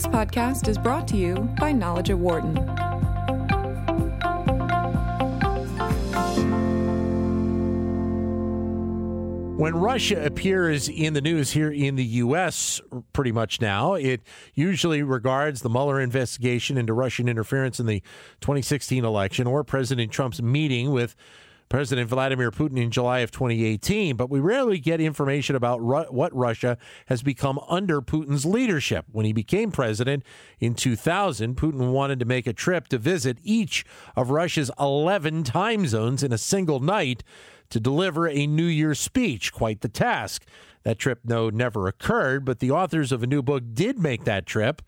This podcast is brought to you by Knowledge at Wharton. When Russia appears in the news here in the U.S., pretty much now, it usually regards the Mueller investigation into Russian interference in the 2016 election or President Trump's meeting with President Vladimir Putin in July of 2018, but we rarely get information about Ru- what Russia has become under Putin's leadership. When he became president in 2000, Putin wanted to make a trip to visit each of Russia's 11 time zones in a single night to deliver a New Year's speech. Quite the task. That trip, no, never occurred, but the authors of a new book did make that trip.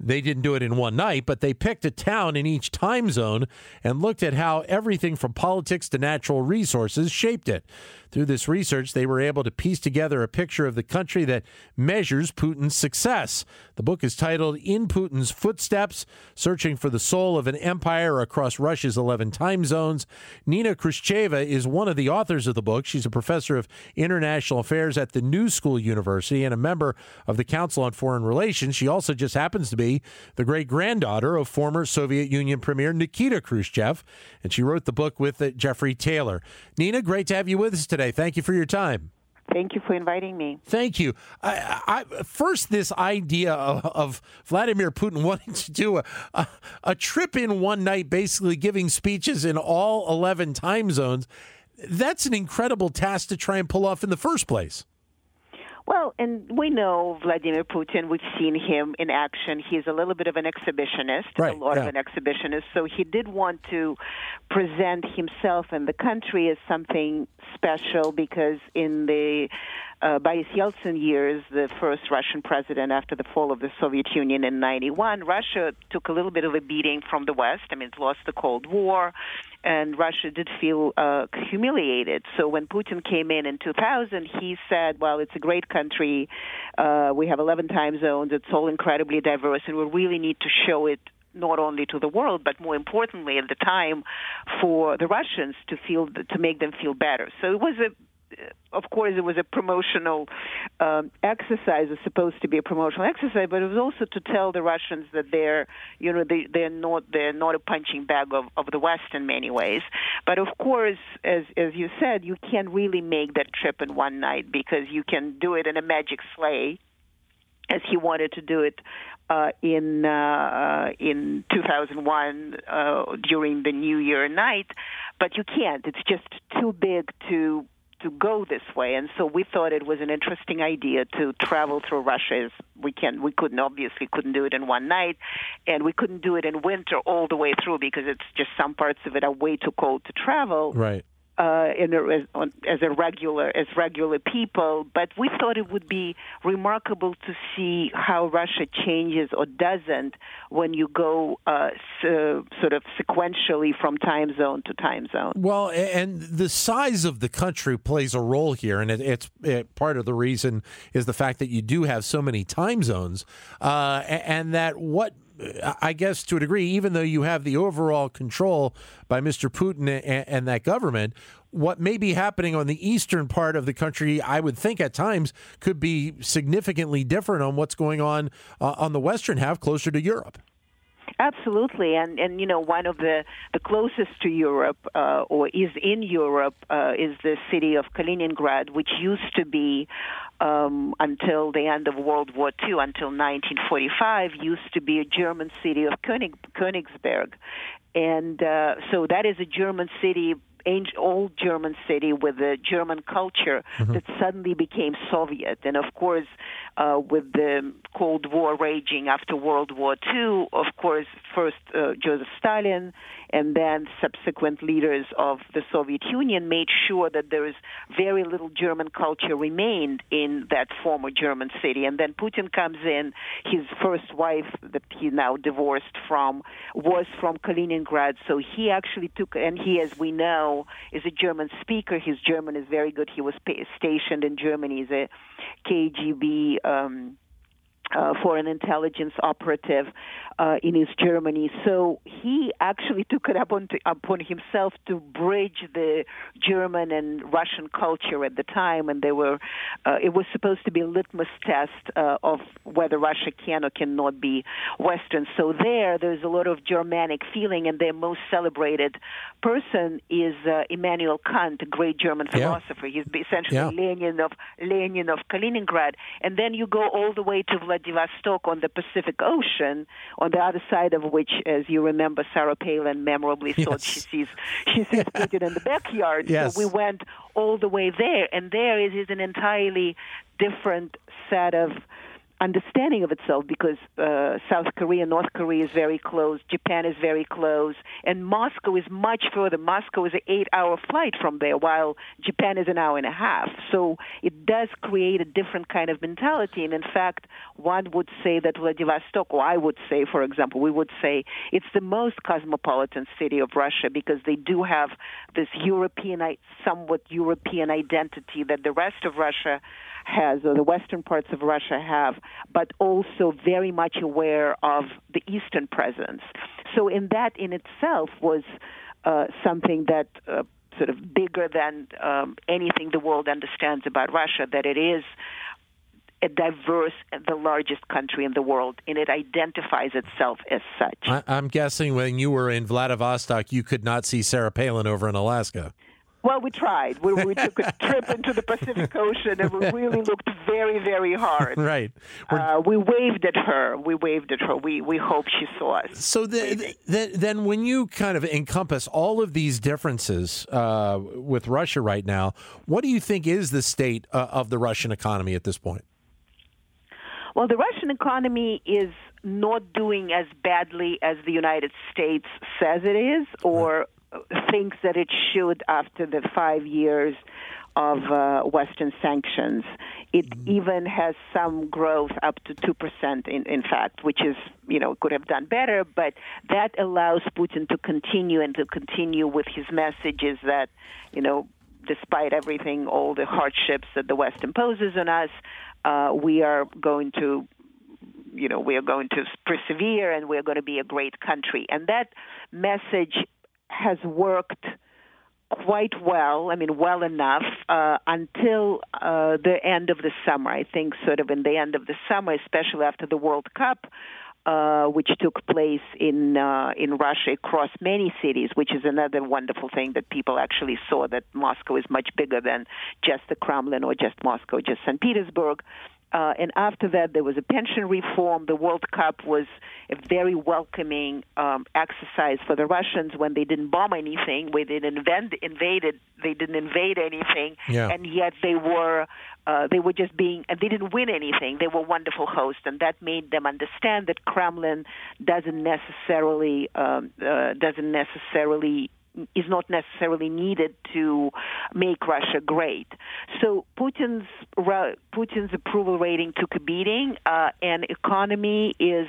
They didn't do it in one night, but they picked a town in each time zone and looked at how everything from politics to natural resources shaped it. Through this research, they were able to piece together a picture of the country that measures Putin's success. The book is titled In Putin's Footsteps Searching for the Soul of an Empire Across Russia's 11 Time Zones. Nina Khrushcheva is one of the authors of the book. She's a professor of international affairs at the New School University and a member of the Council on Foreign Relations. She also just happens to be the great granddaughter of former Soviet Union Premier Nikita Khrushchev, and she wrote the book with uh, Jeffrey Tayler. Nina, great to have you with us today today. Thank you for your time. Thank you for inviting me. Thank you. I, I, first, this idea of, of, Vladimir Putin wanting to do a, a, a trip in one night, basically giving speeches in all 11 time zones, that's an incredible task to try and pull off in the first place. Well, and we know Vladimir Putin. We've seen him in action. He's a little bit of an exhibitionist, right, a lot yeah. of an exhibitionist. So he did want to present himself and the country as something special because in the uh, Boris Yeltsin years, the first Russian president after the fall of the Soviet Union in 91, Russia took a little bit of a beating from the West. I mean, it lost the Cold War, and Russia did feel uh, humiliated. So when Putin came in in 2000, he said, well, it's a great country. Uh, we have 11 time zones. It's all incredibly diverse, and we really need to show it not only to the world, but more importantly at the time for the Russians to feel to make them feel better. So it was a of course, it was a promotional um, exercise. Was supposed to be a promotional exercise, but it was also to tell the Russians that they're, you know, they, they're not they're not a punching bag of, of the West in many ways. But of course, as as you said, you can't really make that trip in one night because you can do it in a magic sleigh, as he wanted to do it uh, in uh, in 2001 uh, during the New Year night, but you can't. It's just too big to to go this way, and so we thought it was an interesting idea to travel through Russia. As we can, we couldn't obviously couldn't do it in one night, and we couldn't do it in winter all the way through because it's just some parts of it are way too cold to travel. Right uh, in a, as, a regular as regular people, but we thought it would be remarkable to see how Russia changes or doesn't when you go uh, so, sort of sequentially from time zone to time zone. Well, and the size of the country plays a role here, and it, it's it, part of the reason is the fact that you do have so many time zones, uh, and that what I guess to a degree, even though you have the overall control by Mr. Putin and, and, that government, what may be happening on the eastern part of the country, I would think at times could be significantly different on what's going on uh, on the western half, closer to Europe. Absolutely, and and you know one of the the closest to Europe uh, or is in Europe uh, is the city of Kaliningrad, which used to be um, until the end of World War II, until 1945, used to be a German city of König, Königsberg, and uh, so that is a German city old German city with a German culture mm-hmm. that suddenly became Soviet. And of course, uh, with the Cold War raging after World War II, of course, first uh, Joseph Stalin and then subsequent leaders of the Soviet Union made sure that there is very little German culture remained in that former German city. And then Putin comes in. His first wife, that he now divorced from, was from Kaliningrad. So he actually took, and he, as we know, is a German speaker. His German is very good. He was stationed in Germany as a KGB. Um, uh, an intelligence operative uh, in East Germany. So he actually took it upon, to, upon himself to bridge the German and Russian culture at the time, and they were. Uh, it was supposed to be a litmus test uh, of whether Russia can or cannot be Western. So there, there's a lot of Germanic feeling, and their most celebrated person is uh, Immanuel Kant, a great German philosopher. Yeah. He's essentially yeah. Lenin of Lenin of Kaliningrad, and then you go all the way to Vladivostok on the Pacific Ocean. On the other side of which, as you remember, Sarah Palin memorably yes. thought she sees she sees Putin in the backyard. Yes. So we went all the way there, and there is, is an entirely different set of understanding of itself because uh, South Korea, North Korea is very close, Japan is very close, and Moscow is much further. Moscow is an eight-hour flight from there, while Japan is an hour and a half. So it does create a different kind of mentality. And in fact, one would say that Vladivostok, or I would say, for example, we would say it's the most cosmopolitan city of Russia because they do have this European, somewhat European identity that the rest of Russia has, or the western parts of Russia have, but also very much aware of the eastern presence. So, in that in itself was uh, something that. Uh, sort of bigger than um, anything the world understands about Russia, that it is a diverse, the largest country in the world, and it identifies itself as such. I, am guessing when you were in Vladivostok, you could not see Sarah Palin over in Alaska. Well, we tried. We, we took a trip into the Pacific Ocean, and we really looked very, very hard. Right. Uh, we waved at her. We waved at her. We we hope she saw us. So the, the, then, when you kind of encompass all of these differences uh, with Russia right now, what do you think is the state uh, of the Russian economy at this point? Well, the Russian economy is not doing as badly as the United States says it is, or thinks that it should after the five years of uh, Western sanctions. It mm-hmm. even has some growth up to 2%, in, in fact, which is, you know, could have done better, but that allows Putin to continue and to continue with his messages that, you know, despite everything, all the hardships that the West imposes on us, uh, we are going to you know, we are going to persevere and we're going to be a great country. And that message has worked quite well, I mean, well enough uh, until uh, the end of the summer. I think sort of in the end of the summer, especially after the World Cup, uh, which took place in uh, in Russia across many cities, which is another wonderful thing that people actually saw that Moscow is much bigger than just the Kremlin or just Moscow, just St. Petersburg. Uh, and after that, there was a pension reform. The World Cup was a very welcoming um, exercise for the Russians when they didn't bomb anything, when they didn't invent, invaded, they didn't invade anything, yeah. and yet they were uh, they were just being and they didn't win anything. They were wonderful hosts, and that made them understand that Kremlin doesn't necessarily um, uh, doesn't necessarily is not necessarily needed to make Russia great. So Putin's Putin's approval rating took a beating, uh, and economy is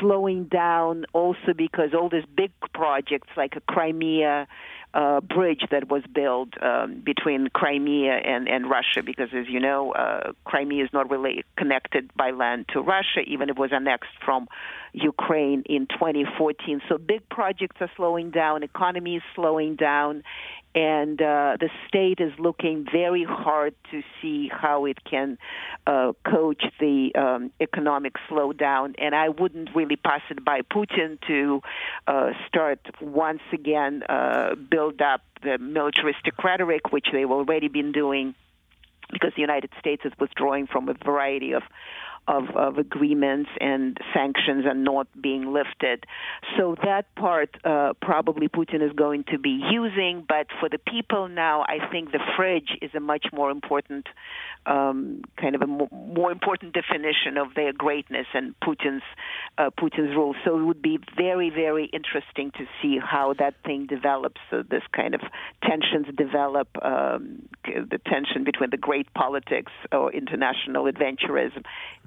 slowing down also because all these big projects like a Crimea uh, bridge that was built um, between Crimea and, and Russia, because as you know, uh, Crimea is not really connected by land to Russia, even if it was annexed from Ukraine in 2014. So big projects are slowing down, economy is slowing down, and uh, the state is looking very hard to see how it can uh, coach the um, economic slowdown. And I wouldn't really pass it by Putin to uh, start once again uh, build up the militaristic rhetoric, which they've already been doing because the United States is withdrawing from a variety of of, of agreements and sanctions are not being lifted. So that part uh, probably Putin is going to be using, but for the people now, I think the fridge is a much more important um, kind of a more, more, important definition of their greatness and Putin's uh, Putin's rule. So it would be very very interesting to see how that thing develops. So this kind of tensions develop, um, the tension between the great politics or international adventurism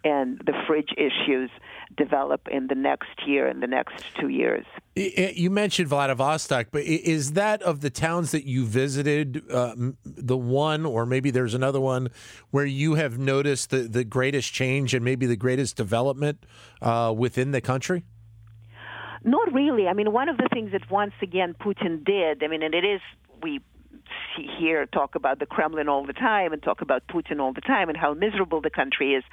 and the fridge issues develop in the next year and the next two years. You mentioned Vladivostok, but is that of the towns that you visited uh, the one, or maybe there's another one where you have noticed the, the greatest change and maybe the greatest development uh, within the country? Not really. I mean, one of the things that once again Putin did, I mean, and it is, we hear talk about the Kremlin all the time and talk about Putin all the time and how miserable the country is,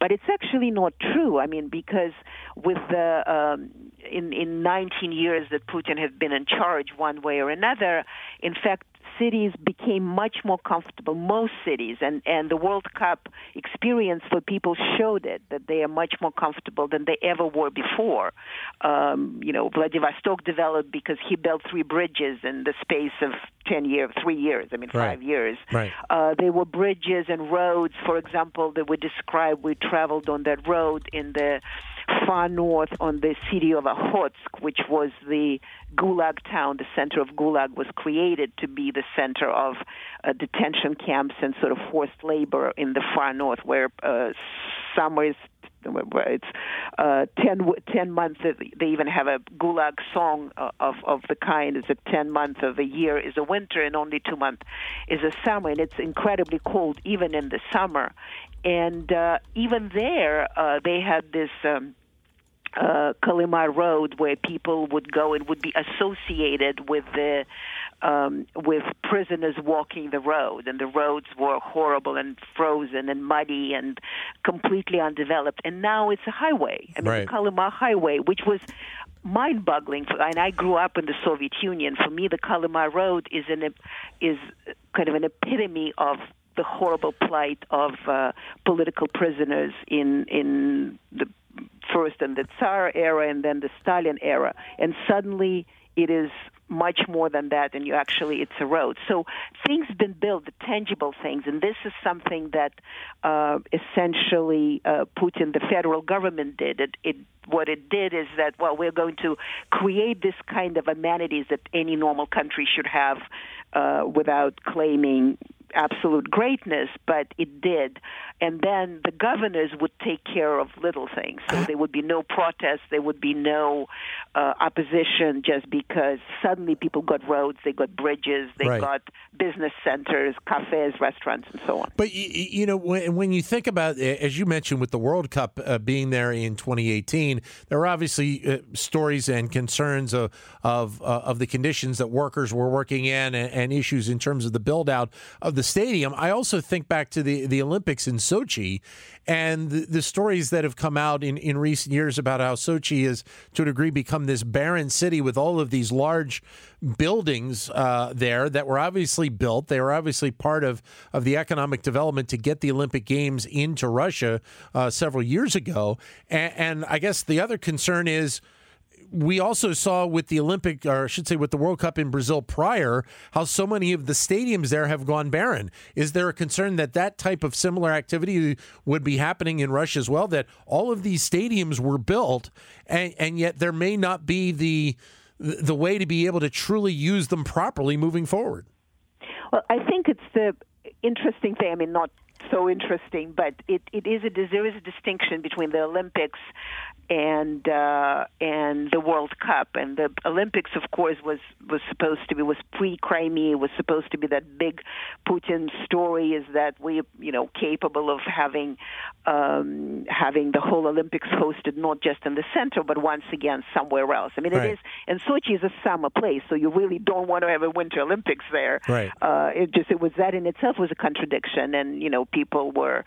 but it's actually not true. I mean, because with the um, in in 19 years that Putin has been in charge, one way or another, in fact, cities became much more comfortable. Most cities, and and the World Cup experience for people showed it that they are much more comfortable than they ever were before. Um, you know, Vladivostok developed because he built three bridges in the space of ten years, three years. I mean, right. five years. Right. Uh, they were bridges and roads, for example, that we described. We traveled on that road in the far north on the city of Okhotsk, which was the Gulag town. The center of Gulag was created to be the center of uh, detention camps and sort of forced labor in the far north, where uh, summers it's uh, 10, 10 months. They even have a Gulag song uh, of of the kind. Is that 10 months of the year is a winter, and only two months is a summer, and it's incredibly cold even in the summer. And uh, even there, uh, they had this. Um, uh, Kolyma Road, where people would go and would be associated with the um, with prisoners walking the road, and the roads were horrible and frozen and muddy and completely undeveloped. And now it's a highway. I mean, right. the Kolyma Highway, which was mind-boggling. And I grew up in the Soviet Union. For me, the Kolyma Road is an is kind of an epitome of the horrible plight of uh, political prisoners in in the first in the Tsar era and then the Stalin era, and suddenly it is much more than that, and you actually it's a road. So things been built, the tangible things, and this is something that uh, essentially uh, Putin, the federal government, did. It, it what it did is that well, we're going to create this kind of amenities that any normal country should have uh, without claiming absolute greatness, but it did. And then the governors would take care of little things. So there would be no protests, there would be no uh, opposition just because suddenly people got roads, they got bridges, they right. got business centers, cafes, restaurants, and so on. But, you know, when, when you think about, as you mentioned, with the World Cup uh, being there in 2018, there are obviously uh, stories and concerns of, of, uh, of the conditions that workers were working in and, and issues in terms of the build out of the stadium. I also think back to the, the Olympics in Sochi and the, the, stories that have come out in, in recent years about how Sochi has, to a degree, become this barren city with all of these large buildings uh, there that were obviously built. They were obviously part of, of the economic development to get the Olympic Games into Russia uh, several years ago. And, and I guess the other concern is we also saw with the Olympic, or I should say, with the World Cup in Brazil prior, how so many of the stadiums there have gone barren. Is there a concern that that type of similar activity would be happening in Russia as well? That all of these stadiums were built, and, and yet there may not be the the way to be able to truly use them properly moving forward. Well, I think it's the interesting thing. I mean, not so interesting, but it, it is a there is a distinction between the Olympics and uh, and the World Cup and the Olympics, of course, was was supposed to be was pre Crimea was supposed to be that big Putin story is that we you know capable of having um, having the whole Olympics hosted not just in the center but once again somewhere else. I mean, right. it is and Sochi is a summer place, so you really don't want to have a Winter Olympics there. Right. Uh, it just it was that in itself was a contradiction, and you know people were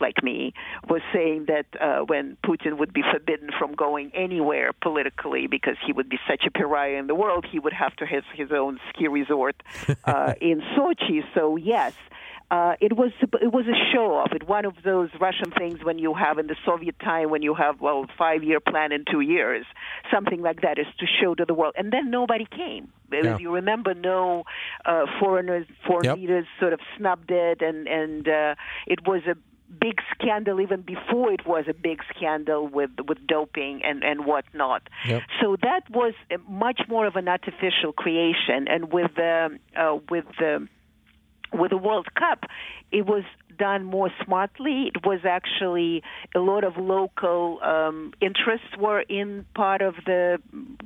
like me was saying that uh, when Putin would be forbidden from going anywhere politically because he would be such a pariah in the world. He would have to have his own ski resort uh, in Sochi. So yes. Uh, it was it was a show off. It one of those Russian things when you have in the Soviet time when you have well five year plan in two years, something like that is to show to the world. And then nobody came. Yeah. You remember, no uh, foreigners, foreign yep. leaders sort of snubbed it, and and uh, it was a big scandal even before it was a big scandal with with doping and and whatnot. Yep. So that was much more of an artificial creation, and with the uh, with the with the World Cup, it was done more smartly. It was actually a lot of local um, interests were in part of the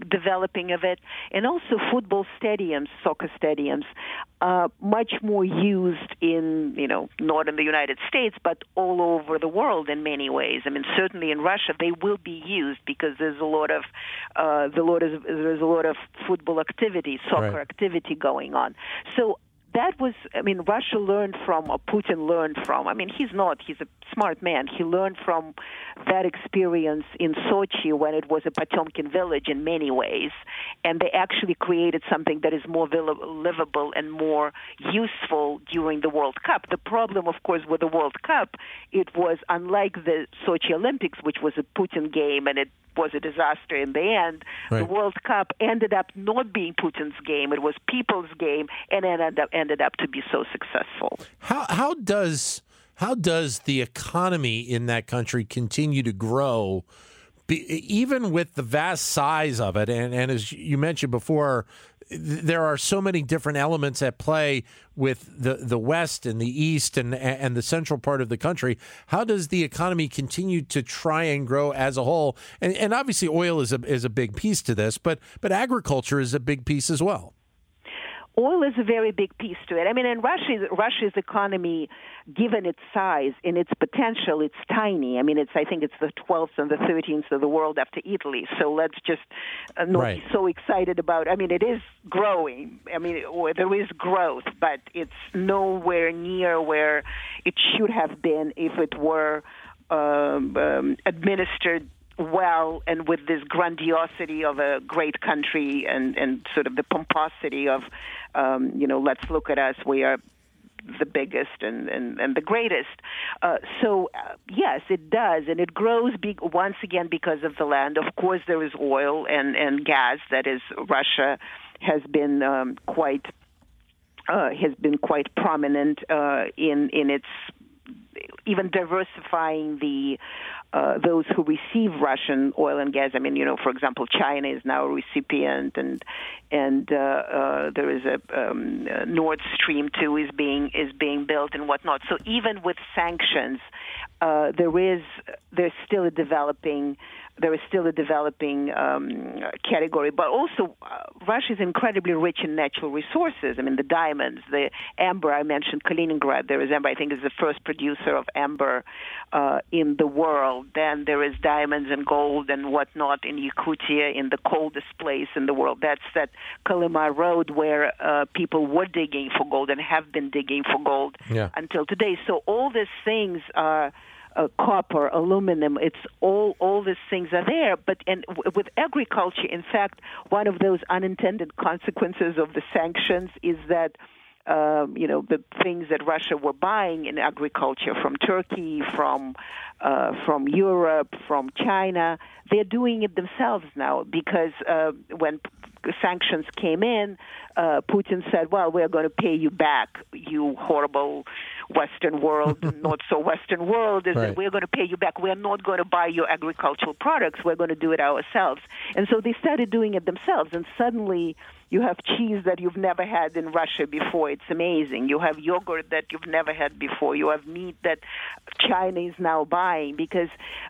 developing of it, and also football stadiums, soccer stadiums, uh, much more used in you know not in the United States but all over the world in many ways. I mean, certainly in Russia they will be used because there's a lot of uh, the lot of, there's a lot of football activity, soccer right. activity going on. So that was, I mean, Russia learned from, or Putin learned from. I mean, he's not, he's a smart man. He learned from that experience in Sochi when it was a Potemkin village in many ways. And they actually created something that is more livable and more useful during the World Cup. The problem, of course, with the World Cup, it was unlike the Sochi Olympics, which was a Putin game and it was a disaster in the end. Right. The World Cup ended up not being Putin's game; it was people's game, and it ended up ended up to be so successful. How how does how does the economy in that country continue to grow? Be, even with the vast size of it, and, and as you mentioned before, there are so many different elements at play with the, the West and the East and, and the central part of the country. How does the economy continue to try and grow as a whole? And, and obviously, oil is a, is a big piece to this, but, but agriculture is a big piece as well oil is a very big piece to it. I mean, in Russia, Russia's economy, given its size and its potential, it's tiny. I mean, it's I think it's the 12th and the 13th of the world after Italy. So let's just uh, not right. be so excited about. I mean, it is growing. I mean, there is growth, but it's nowhere near where it should have been if it were um, um, administered well and with this grandiosity of a great country and, and sort of the pomposity of, um, you know, let's look at us, we are the biggest and, and, and the greatest. Uh, so, uh, yes, it does. And it grows be- once again because of the land. Of course, there is oil and, and gas. That is, Russia has been um, quite. Uh, has been quite prominent uh, in in its even diversifying the uh, those who receive Russian oil and gas. I mean, you know, for example, China is now a recipient, and and uh, uh, there is a um, Nord Stream two is being is being built and whatnot. So even with sanctions, uh, there is there's still a developing there is still a developing um, category. But also, uh, Russia is incredibly rich in natural resources. I mean, the diamonds, the amber. I mentioned Kaliningrad. There is amber. I think is the first producer of amber uh, in the world. Then there is diamonds and gold and whatnot in Yakutia, in the coldest place in the world. That's that Kolyma Road where uh, people were digging for gold and have been digging for gold yeah. until today. So all these things are uh, copper, aluminum. It's all all these things are there. But and w- with agriculture, in fact, one of those unintended consequences of the sanctions is that. Um, you know the things that Russia were buying in agriculture from Turkey, from uh, from Europe, from China. They're doing it themselves now because uh, when sanctions came in, uh, Putin said, "Well, we're going to pay you back, you horrible Western world, not so Western world, is right. that we're going to pay you back. We're not going to buy your agricultural products. We're going to do it ourselves. And so they started doing it themselves. And suddenly, you have cheese that you've never had in Russia before. It's amazing. You have yogurt that you've never had before. You have meat that China is now buying because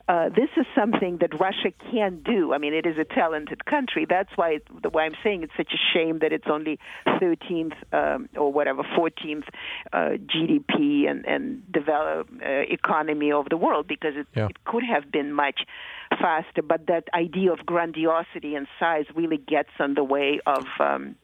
uh, this is something that Russia can't do. I mean, it is a talented country. That's why it, why I'm saying it's such a shame that it's only 13th um, or whatever 14th uh, GDP and and develop uh, economy of the world because it, yeah. it could have been much faster, but that idea of grandiosity and size really gets in the way of um,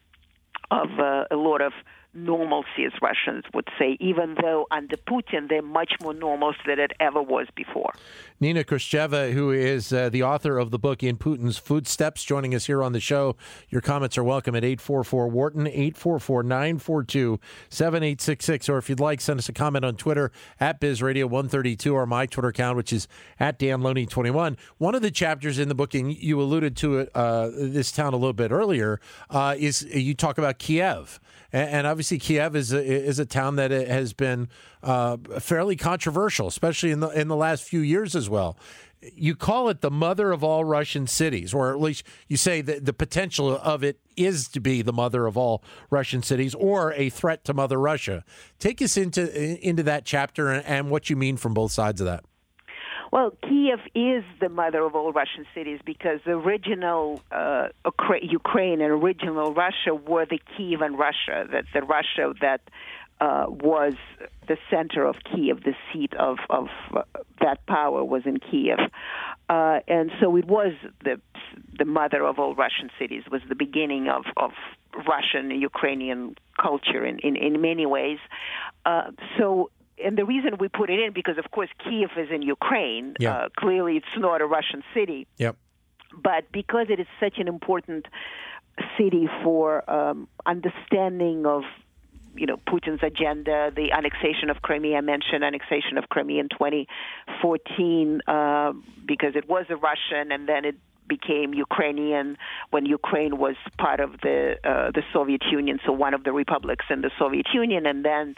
of uh, a lot of normalcy, as Russians would say, even though under Putin they're much more normal than it ever was before. Nina Khrushcheva, who is uh, the author of the book In Putin's Footsteps, joining us here on the show. Your comments are welcome at 844 Wharton, 844 942 7866. Or if you'd like, send us a comment on Twitter at BizRadio132 or my Twitter account, which is at DanLoney21. One of the chapters in the book, and you alluded to it, uh, this town a little bit earlier, uh, is you talk about Kiev and, and obviously Kiev is a, is a town that has been uh, fairly controversial, especially in the in the last few years as well. you call it the mother of all Russian cities, or at least you say that the potential of it is to be the mother of all Russian cities, or a threat to Mother Russia. Take us into into that chapter and, and what you mean from both sides of that. Well, Kiev is the mother of all Russian cities because the original uh, Ukraine and original Russia were the Kievan Russia, that the Russia that uh, was the center of Kiev, the seat of, of uh, that power was in Kiev. Uh, and so it was the, the mother of all Russian cities, was the beginning of, of Russian Ukrainian culture in, in, in many ways. Uh, so and the reason we put it in because of course Kiev is in Ukraine. Yeah. Uh, clearly, it's not a Russian city. Yep. But because it is such an important city for um, understanding of you know Putin's agenda, the annexation of Crimea. I mentioned annexation of Crimea in 2014 uh, because it was a Russian, and then it became Ukrainian when Ukraine was part of the uh, the Soviet Union, so one of the republics in the Soviet Union, and then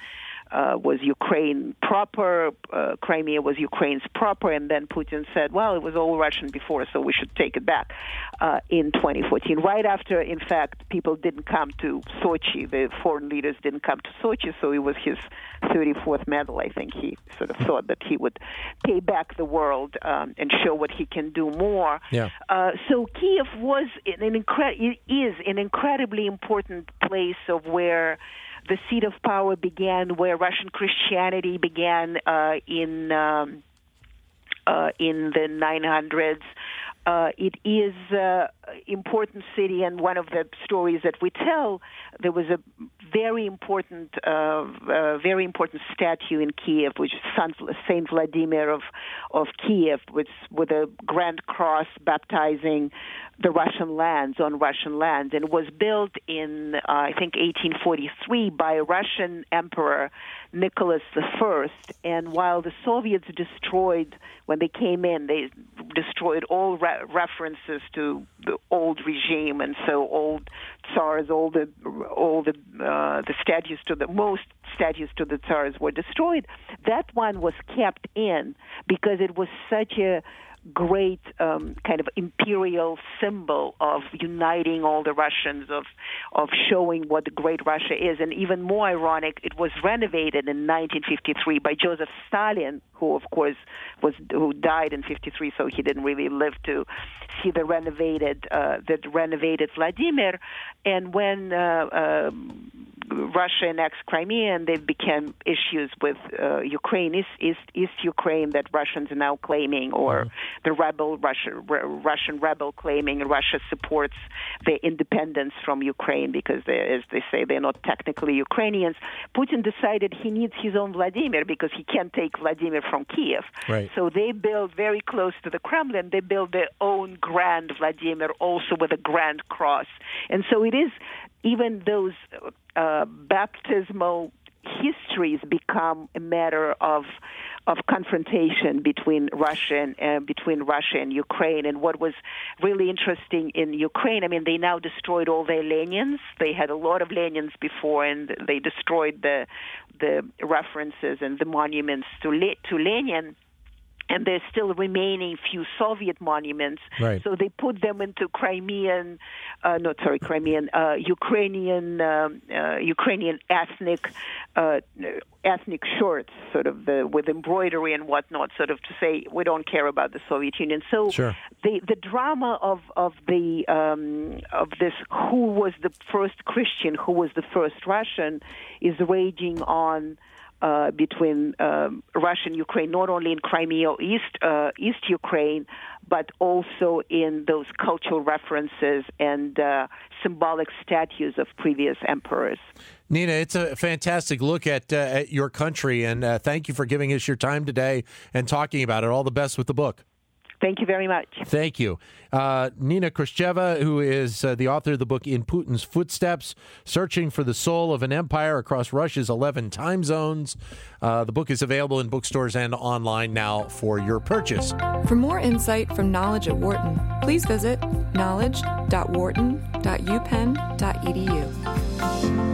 uh, was Ukraine proper, uh, Crimea was Ukraine's proper, and then Putin said, well, it was all Russian before, so we should take it back uh, in 2014. Right after, in fact, people didn't come to Sochi, the foreign leaders didn't come to Sochi, so it was his 34th medal. I think he sort of thought that he would pay back the world um, and show what he can do more. Yeah. Uh, so Kiev was an incre- is an incredibly important place of where the seat of power began, where Russian Christianity began uh, in um, uh, in the 900s. Uh, it is an important city, and one of the stories that we tell, there was a very important, uh, uh, very important statue in Kiev, which is Saint Vladimir of of Kiev, with with a grand cross baptizing the Russian lands on Russian land, and was built in uh, I think 1843 by a Russian emperor Nicholas I. And while the Soviets destroyed when they came in, they destroyed all re- references to the old regime, and so old tsars, all the all the uh, the statues to the most statues to the tsars were destroyed. That one was kept in because it was such a great um, kind of imperial symbol of uniting all the Russians, of of showing what the great Russia is. And even more ironic, it was renovated in 1953 by Joseph Stalin, who of course was who died in 53, so he didn't really live to see the renovated uh, the renovated Vladimir. And when uh, um, Russia annexed Crimea, and there became issues with uh, Ukraine, East, East, East Ukraine that Russians are now claiming, or mm-hmm. the rebel Russia, Russian rebel claiming Russia supports the independence from Ukraine because, they, as they say, they're not technically Ukrainians. Putin decided he needs his own Vladimir because he can't take Vladimir from Kiev. Right. So they built very close to the Kremlin. They built their own grand Vladimir, also with a grand cross, and so it is even those uh, baptismal histories become a matter of of confrontation between Russia and uh, between Russia and Ukraine. And what was really interesting in Ukraine, I mean, they now destroyed all their Lenins. They had a lot of Lenins before, and they destroyed the the references and the monuments to to Lenin and there's still remaining few Soviet monuments. Right. So they put them into Crimean, uh, not sorry, Crimean, uh, Ukrainian, um, uh, Ukrainian ethnic, uh, ethnic shirts, sort of the with embroidery and whatnot, sort of to say we don't care about the Soviet Union. So sure. the the drama of of the um, of this who was the first Christian, who was the first Russian, is raging on uh, between um, Russia and Ukraine, not only in Crimea or East uh, East Ukraine, but also in those cultural references and uh, symbolic statues of previous emperors. Nina, it's a fantastic look at uh, at your country, and uh, thank you for giving us your time today and talking about it. All the best with the book. Thank you very much. Thank you. Uh, Nina Khrushcheva, who is uh, the author of the book In Putin's Footsteps Searching for the Soul of an Empire Across Russia's 11 Time Zones. Uh, the book is available in bookstores and online now for your purchase. For more insight from Knowledge at Wharton, please visit knowledge.wharton.upenn.edu.